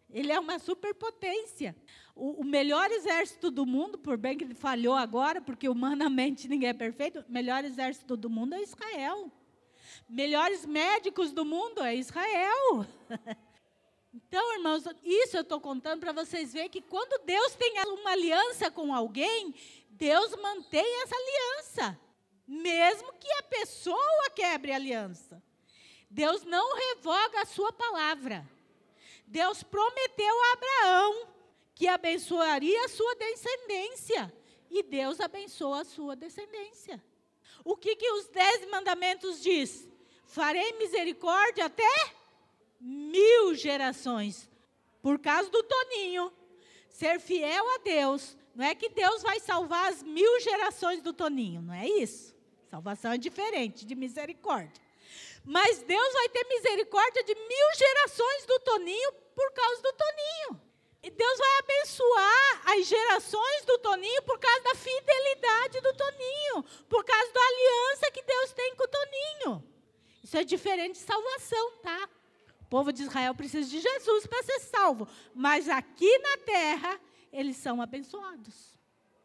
Ele é uma superpotência. O, o, melhor exército do mundo, por bem que ele falhou agora, porque humanamente ninguém é perfeito, o melhor exército do mundo é Israel. Melhores médicos do mundo é Israel. Então, irmãos, isso eu estou contando para vocês verem que quando Deus tem uma aliança com alguém, Deus mantém essa aliança mesmo que a pessoa quebre a aliança. Deus não revoga a sua palavra. Deus prometeu a Abraão que abençoaria a sua descendência. E Deus abençoa a sua descendência. O que, que os dez mandamentos diz? Farei misericórdia até mil gerações. Por causa do Toninho. Ser fiel a Deus. Não é que Deus vai salvar as mil gerações do Toninho, não é isso. Salvação é diferente de misericórdia. Mas Deus vai ter misericórdia de mil gerações do Toninho por causa do Toninho. E Deus vai abençoar as gerações do Toninho por causa da fidelidade do Toninho, por causa da aliança que Deus tem com o Toninho. Isso é diferente de salvação, tá? O povo de Israel precisa de Jesus para ser salvo, mas aqui na terra eles são abençoados,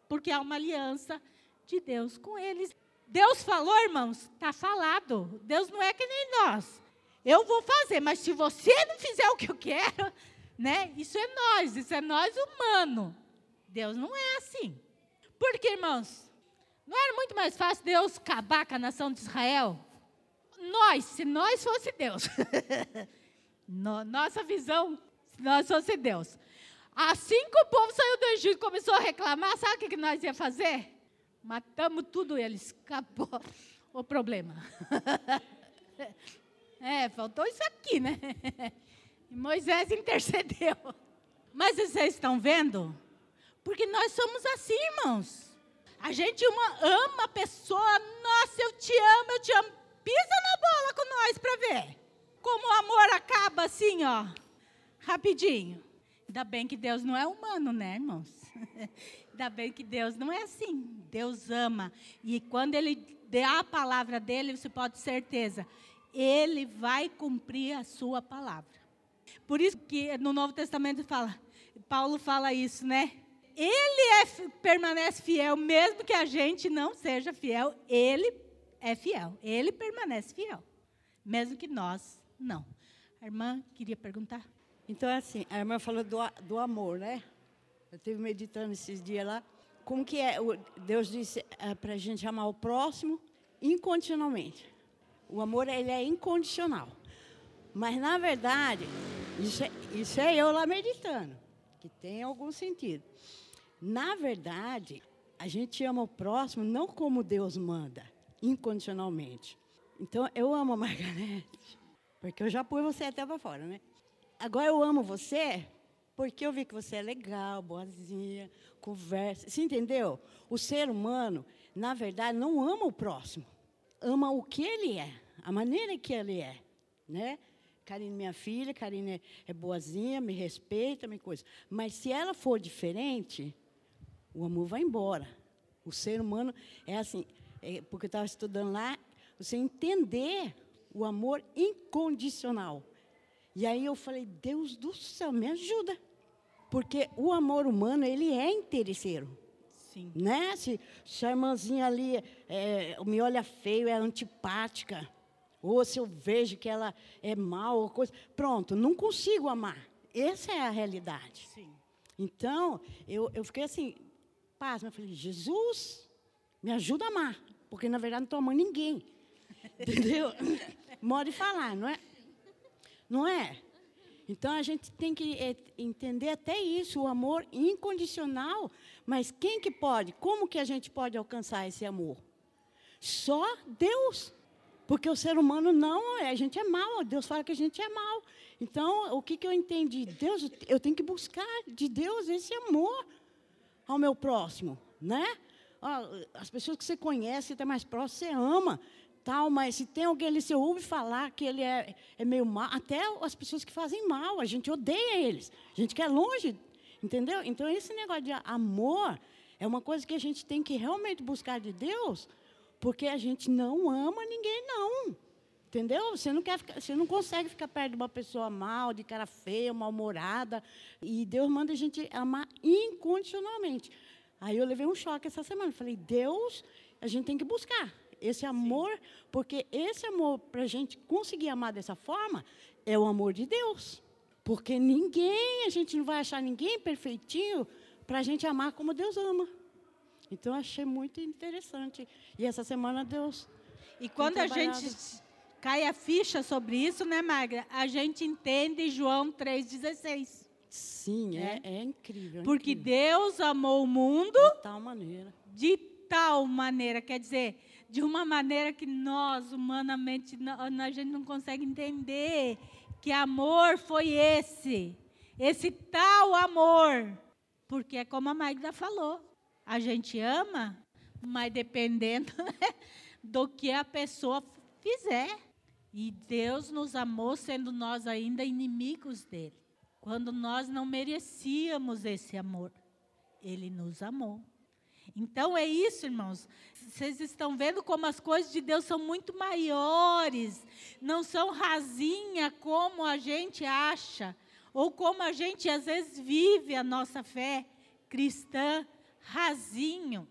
porque há uma aliança de Deus com eles. Deus falou, irmãos, está falado. Deus não é que nem nós. Eu vou fazer, mas se você não fizer o que eu quero, né? Isso é nós, isso é nós humano. Deus não é assim. Porque, irmãos, não era muito mais fácil Deus acabar com a nação de Israel? Nós, se nós fosse Deus. Nossa visão, se nós fosse Deus. Assim que o povo saiu do Egito e começou a reclamar, sabe o que nós ia fazer? Matamos tudo eles. Acabou o problema. é, faltou isso aqui, né? E Moisés intercedeu. Mas vocês estão vendo? Porque nós somos assim, irmãos. A gente uma, ama a pessoa. Nossa, eu te amo, eu te amo. Pisa na bola com nós para ver. Como o amor acaba assim, ó. Rapidinho. Ainda bem que Deus não é humano, né, irmãos? Ainda bem que Deus não é assim. Deus ama. E quando Ele dá a palavra dele, você pode ter certeza, Ele vai cumprir a sua palavra. Por isso que no Novo Testamento fala, Paulo fala isso, né? Ele é, permanece fiel, mesmo que a gente não seja fiel, ele é fiel. Ele permanece fiel, mesmo que nós não. A irmã queria perguntar? Então, é assim, a irmã falou do, do amor, né? Eu estive meditando esses dias lá. Como que é? Deus disse é, para a gente amar o próximo incondicionalmente. O amor, ele é incondicional. Mas, na verdade, isso é, isso é eu lá meditando, que tem algum sentido. Na verdade, a gente ama o próximo não como Deus manda, incondicionalmente. Então, eu amo a Margarete, porque eu já pus você até para fora, né? Agora eu amo você porque eu vi que você é legal, boazinha, conversa. Você entendeu? O ser humano, na verdade, não ama o próximo. Ama o que ele é, a maneira que ele é, né? Karine, minha filha, Karine é, boazinha, me respeita, me coisa. Mas se ela for diferente, o amor vai embora. O ser humano é assim, é, porque eu estava estudando lá, você entender o amor incondicional. E aí eu falei, Deus do céu, me ajuda. Porque o amor humano, ele é interesseiro. Sim. Né? Se, se a irmãzinha ali é, me olha feio, é antipática, ou se eu vejo que ela é mal, ou coisa, pronto, não consigo amar. Essa é a realidade. Sim. Então, eu, eu fiquei assim, paz, eu falei, Jesus, me ajuda a amar, porque na verdade não estou amando ninguém. Entendeu? Modo de falar, não é? Não é? Então a gente tem que é, entender até isso, o amor incondicional. Mas quem que pode? Como que a gente pode alcançar esse amor? Só Deus. Porque o ser humano não, a gente é mal, Deus fala que a gente é mal. Então, o que, que eu entendi? Deus, eu tenho que buscar de Deus esse amor ao meu próximo, né? As pessoas que você conhece, até mais próximo, você ama, tal, mas se tem alguém ali, você ouve falar que ele é, é meio mal, até as pessoas que fazem mal, a gente odeia eles, a gente quer longe, entendeu? Então, esse negócio de amor é uma coisa que a gente tem que realmente buscar de Deus, porque a gente não ama ninguém, não. Entendeu? Você não, quer ficar, você não consegue ficar perto de uma pessoa mal, de cara feia, mal-humorada. E Deus manda a gente amar incondicionalmente. Aí eu levei um choque essa semana. Falei, Deus, a gente tem que buscar esse amor, Sim. porque esse amor, para a gente conseguir amar dessa forma, é o amor de Deus. Porque ninguém, a gente não vai achar ninguém perfeitinho para a gente amar como Deus ama. Então, achei muito interessante. E essa semana Deus. E quando a gente cai a ficha sobre isso, né, Magra? A gente entende João 3,16. Sim, é, é, é incrível. É Porque incrível. Deus amou o mundo. De tal maneira. De tal maneira. Quer dizer, de uma maneira que nós, humanamente, a gente não consegue entender. Que amor foi esse? Esse tal amor. Porque é como a Magda falou. A gente ama, mas dependendo né, do que a pessoa fizer. E Deus nos amou sendo nós ainda inimigos dele. Quando nós não merecíamos esse amor, ele nos amou. Então é isso, irmãos. Vocês estão vendo como as coisas de Deus são muito maiores, não são rasinha como a gente acha, ou como a gente às vezes vive a nossa fé cristã rasinho.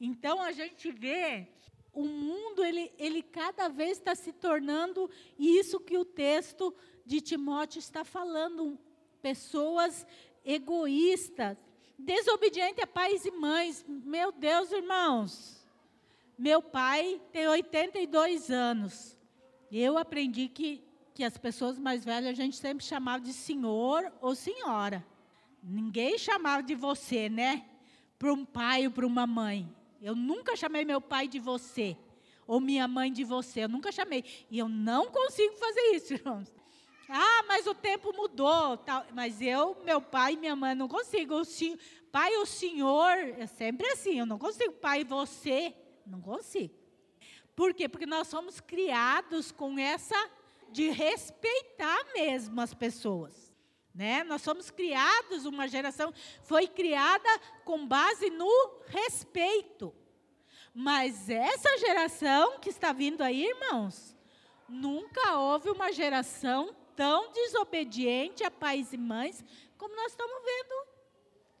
Então a gente vê o mundo ele, ele cada vez está se tornando isso que o texto de Timóteo está falando, pessoas egoístas, desobedientes a pais e mães. Meu Deus, irmãos, meu pai tem 82 anos. Eu aprendi que, que as pessoas mais velhas a gente sempre chamava de senhor ou senhora. Ninguém chamava de você, né? Para um pai ou para uma mãe. Eu nunca chamei meu pai de você, ou minha mãe de você, eu nunca chamei. E eu não consigo fazer isso, irmãos. Ah, mas o tempo mudou, tal. mas eu, meu pai e minha mãe, não consigo. O pai, o senhor, é sempre assim, eu não consigo. Pai, você, não consigo. Por quê? Porque nós somos criados com essa de respeitar mesmo as pessoas. Né? Nós somos criados, uma geração foi criada com base no respeito. Mas essa geração que está vindo aí, irmãos, nunca houve uma geração tão desobediente a pais e mães como nós estamos vendo,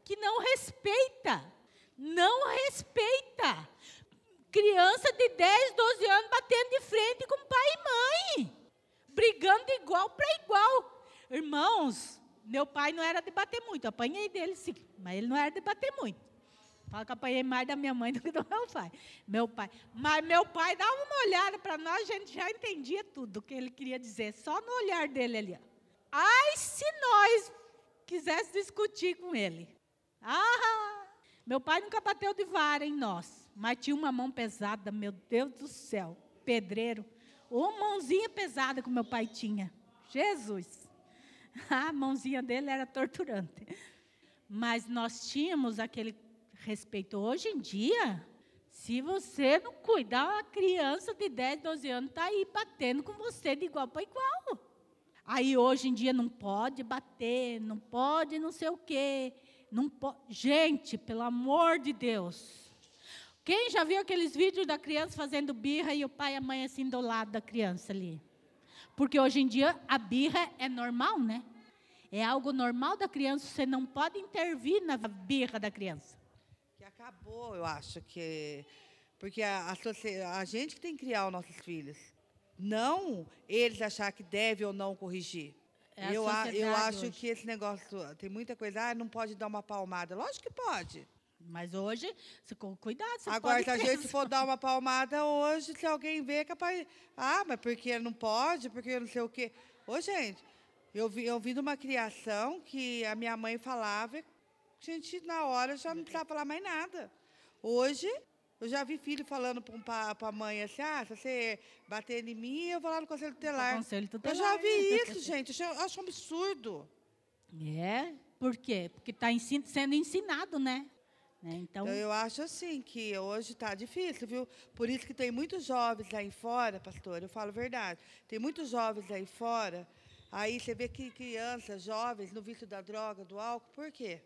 que não respeita. Não respeita. Criança de 10, 12 anos batendo de frente com pai e mãe, brigando igual para igual. Irmãos, meu pai não era de bater muito, apanhei dele sim, mas ele não era de bater muito. Fala que apanhei mais da minha mãe do que do meu pai. Meu pai. Mas meu pai dava uma olhada para nós, a gente já entendia tudo o que ele queria dizer, só no olhar dele ali. Ai, se nós quisesse discutir com ele. Ah, meu pai nunca bateu de vara em nós, mas tinha uma mão pesada, meu Deus do céu, pedreiro. Uma mãozinha pesada que meu pai tinha. Jesus. A mãozinha dele era torturante. Mas nós tínhamos aquele respeito. Hoje em dia, se você não cuidar, uma criança de 10, 12 anos está aí batendo com você de igual para igual. Aí hoje em dia não pode bater, não pode não sei o quê. Não pode. Gente, pelo amor de Deus. Quem já viu aqueles vídeos da criança fazendo birra e o pai e a mãe assim do lado da criança ali? Porque hoje em dia a birra é normal, né? É algo normal da criança, você não pode intervir na birra da criança. Acabou, eu acho que. Porque a, a, a gente que tem que criar os nossos filhos. Não eles achar que deve ou não corrigir. É eu, a, eu acho hoje. que esse negócio tem muita coisa, ah, não pode dar uma palmada. Lógico que pode. Mas hoje, cuidado, você Agora, se a gente for dar uma palmada hoje, se alguém vê, é capaz. Ah, mas porque não pode, porque não sei o quê. Ô, gente, eu vi, eu vi numa criação que a minha mãe falava, a gente, na hora, já não precisava falar mais nada. Hoje, eu já vi filho falando para a mãe assim: ah, se você bater em mim, eu vou lá no conselho tutelar. Conselho Eu tutelar. já vi isso, gente. Eu acho um absurdo. É, por quê? Porque está sendo ensinado, né? Né, Então, Então, eu acho assim que hoje está difícil, viu? Por isso que tem muitos jovens aí fora, pastor, eu falo a verdade. Tem muitos jovens aí fora, aí você vê que crianças, jovens, no vício da droga, do álcool, por quê?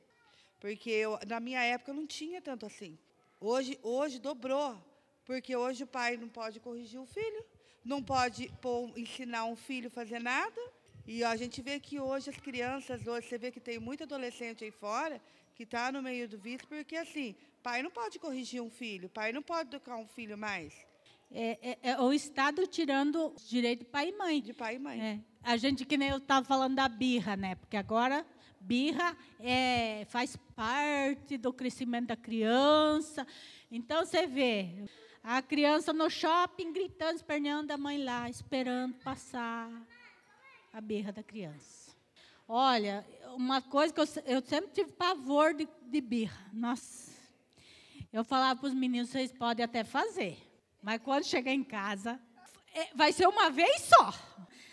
Porque eu, na minha época não tinha tanto assim. Hoje, hoje dobrou, porque hoje o pai não pode corrigir o filho, não pode pôr- ensinar um filho a fazer nada. E a gente vê que hoje as crianças, hoje você vê que tem muito adolescente aí fora que está no meio do vício, porque assim, pai não pode corrigir um filho, pai não pode educar um filho mais, é, é- é o Estado tirando o direito de pai e mãe. de pai e mãe. É, a gente, que nem eu estava falando da birra, né? Porque agora birra é, faz parte do crescimento da criança. Então você vê a criança no shopping gritando, esperneando a mãe lá, esperando passar a birra da criança. Olha, uma coisa que eu, eu sempre tive pavor de, de birra. Nossa. Eu falava para os meninos, vocês podem até fazer, mas quando chegar em casa, é, vai ser uma vez só.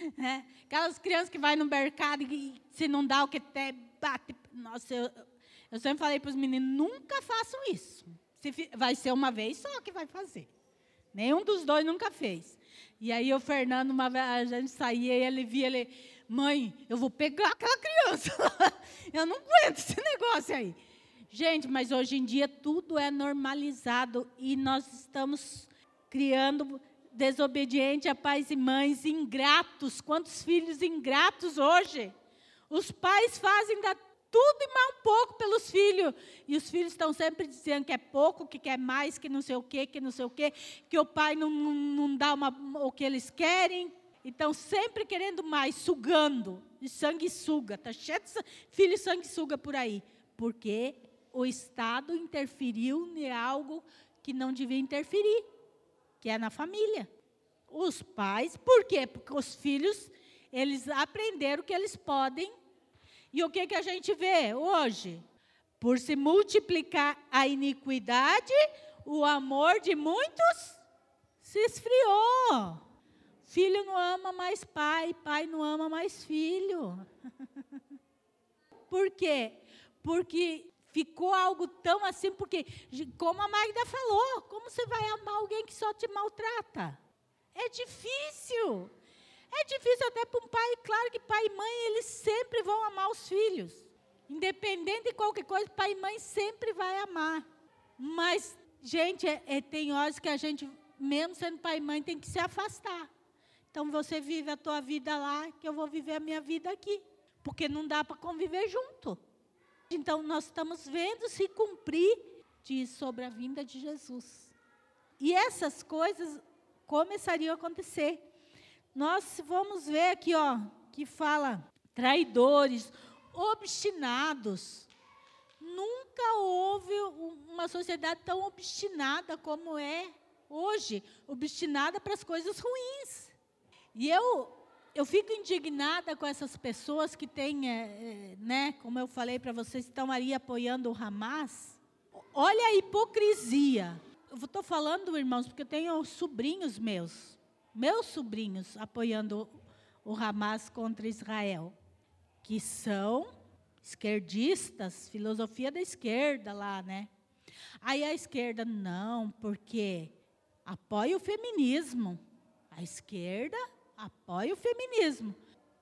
né? Aquelas crianças que vai no mercado e se não dá o que tem, bate. Nossa, eu, eu sempre falei para os meninos, nunca façam isso. Se vai ser uma vez só que vai fazer. Nenhum dos dois nunca fez. E aí o Fernando, uma vez a gente saía e ele via ele, mãe, eu vou pegar aquela criança. eu não aguento esse negócio aí. Gente, mas hoje em dia tudo é normalizado e nós estamos criando desobediente a pais e mães ingratos. Quantos filhos ingratos hoje? Os pais fazem da tudo e mais um pouco pelos filhos. E os filhos estão sempre dizendo que é pouco, que quer mais, que não sei o quê, que não sei o quê, que o pai não, não, não dá uma, o que eles querem. Então, sempre querendo mais, sugando. E sanguessuga. Está cheio de sa- filho sanguessuga por aí. Porque o Estado interferiu em algo que não devia interferir, que é na família. Os pais, por quê? Porque os filhos, eles aprenderam que eles podem. E o que, que a gente vê hoje? Por se multiplicar a iniquidade, o amor de muitos se esfriou. Filho não ama mais pai, pai não ama mais filho. Por quê? Porque ficou algo tão assim, porque, como a Magda falou, como você vai amar alguém que só te maltrata? É difícil. É difícil até para um pai, claro que pai e mãe, eles sempre vão amar os filhos. Independente de qualquer coisa, pai e mãe sempre vai amar. Mas, gente, é, é, tem horas que a gente, mesmo sendo pai e mãe, tem que se afastar. Então você vive a tua vida lá, que eu vou viver a minha vida aqui. Porque não dá para conviver junto. Então nós estamos vendo se cumprir diz sobre a vinda de Jesus. E essas coisas começariam a acontecer. Nós vamos ver aqui, ó, que fala traidores, obstinados. Nunca houve uma sociedade tão obstinada como é hoje, obstinada para as coisas ruins. E eu eu fico indignada com essas pessoas que têm, é, né, como eu falei para vocês, estão ali apoiando o Hamas. Olha a hipocrisia. Eu estou falando, irmãos, porque eu tenho sobrinhos meus, meus sobrinhos, apoiando o Hamas contra Israel, que são esquerdistas, filosofia da esquerda lá, né? Aí a esquerda, não, porque apoia o feminismo. A esquerda apoia o feminismo.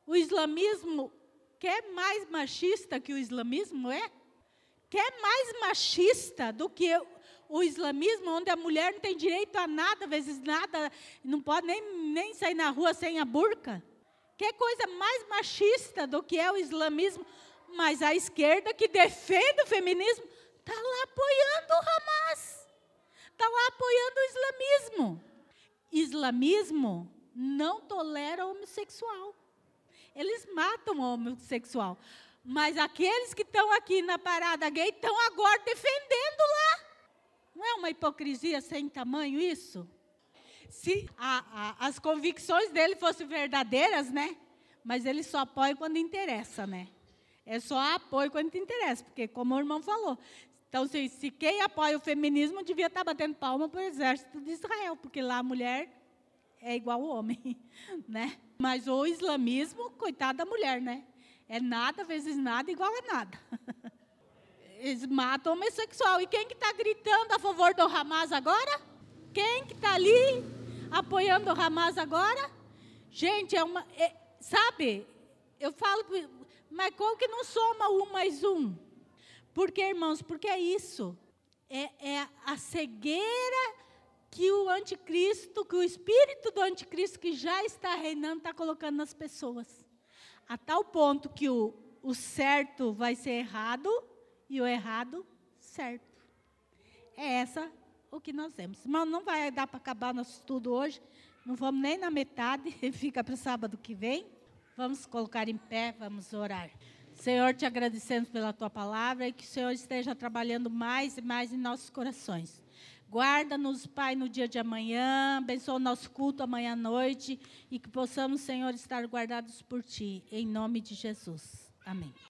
O islamismo quer mais machista que o islamismo é? Quer mais machista do que o islamismo, onde a mulher não tem direito a nada, às vezes nada, não pode nem, nem sair na rua sem a burca? Quer coisa mais machista do que é o islamismo? Mas a esquerda que defende o feminismo está lá apoiando o Hamas, está lá apoiando o islamismo. Islamismo não tolera homossexual. Eles matam o homossexual. Mas aqueles que estão aqui na parada gay estão agora defendendo lá. Não é uma hipocrisia sem tamanho isso? Se a, a, as convicções dele fossem verdadeiras, né? Mas ele só apoia quando interessa, né? É só apoio quando interessa, porque como o irmão falou, então se, se quem apoia o feminismo devia estar batendo palma para o exército de Israel, porque lá a mulher é igual ao homem, né? Mas o islamismo, coitado da mulher, né? É nada vezes nada igual a nada. Eles matam o homossexual. E quem que está gritando a favor do Hamas agora? Quem que está ali apoiando o Hamas agora? Gente, é uma. É, sabe, eu falo, mas como que não soma um mais um? Porque, irmãos, porque é isso. É, é a cegueira que o anticristo, que o espírito do anticristo que já está reinando, está colocando nas pessoas. A tal ponto que o, o certo vai ser errado e o errado certo. É essa o que nós temos. Mas não vai dar para acabar nosso estudo hoje. Não vamos nem na metade, fica para o sábado que vem. Vamos colocar em pé, vamos orar. Senhor, te agradecemos pela tua palavra e que o Senhor esteja trabalhando mais e mais em nossos corações. Guarda-nos, Pai, no dia de amanhã. Abençoa o nosso culto amanhã à noite. E que possamos, Senhor, estar guardados por Ti. Em nome de Jesus. Amém.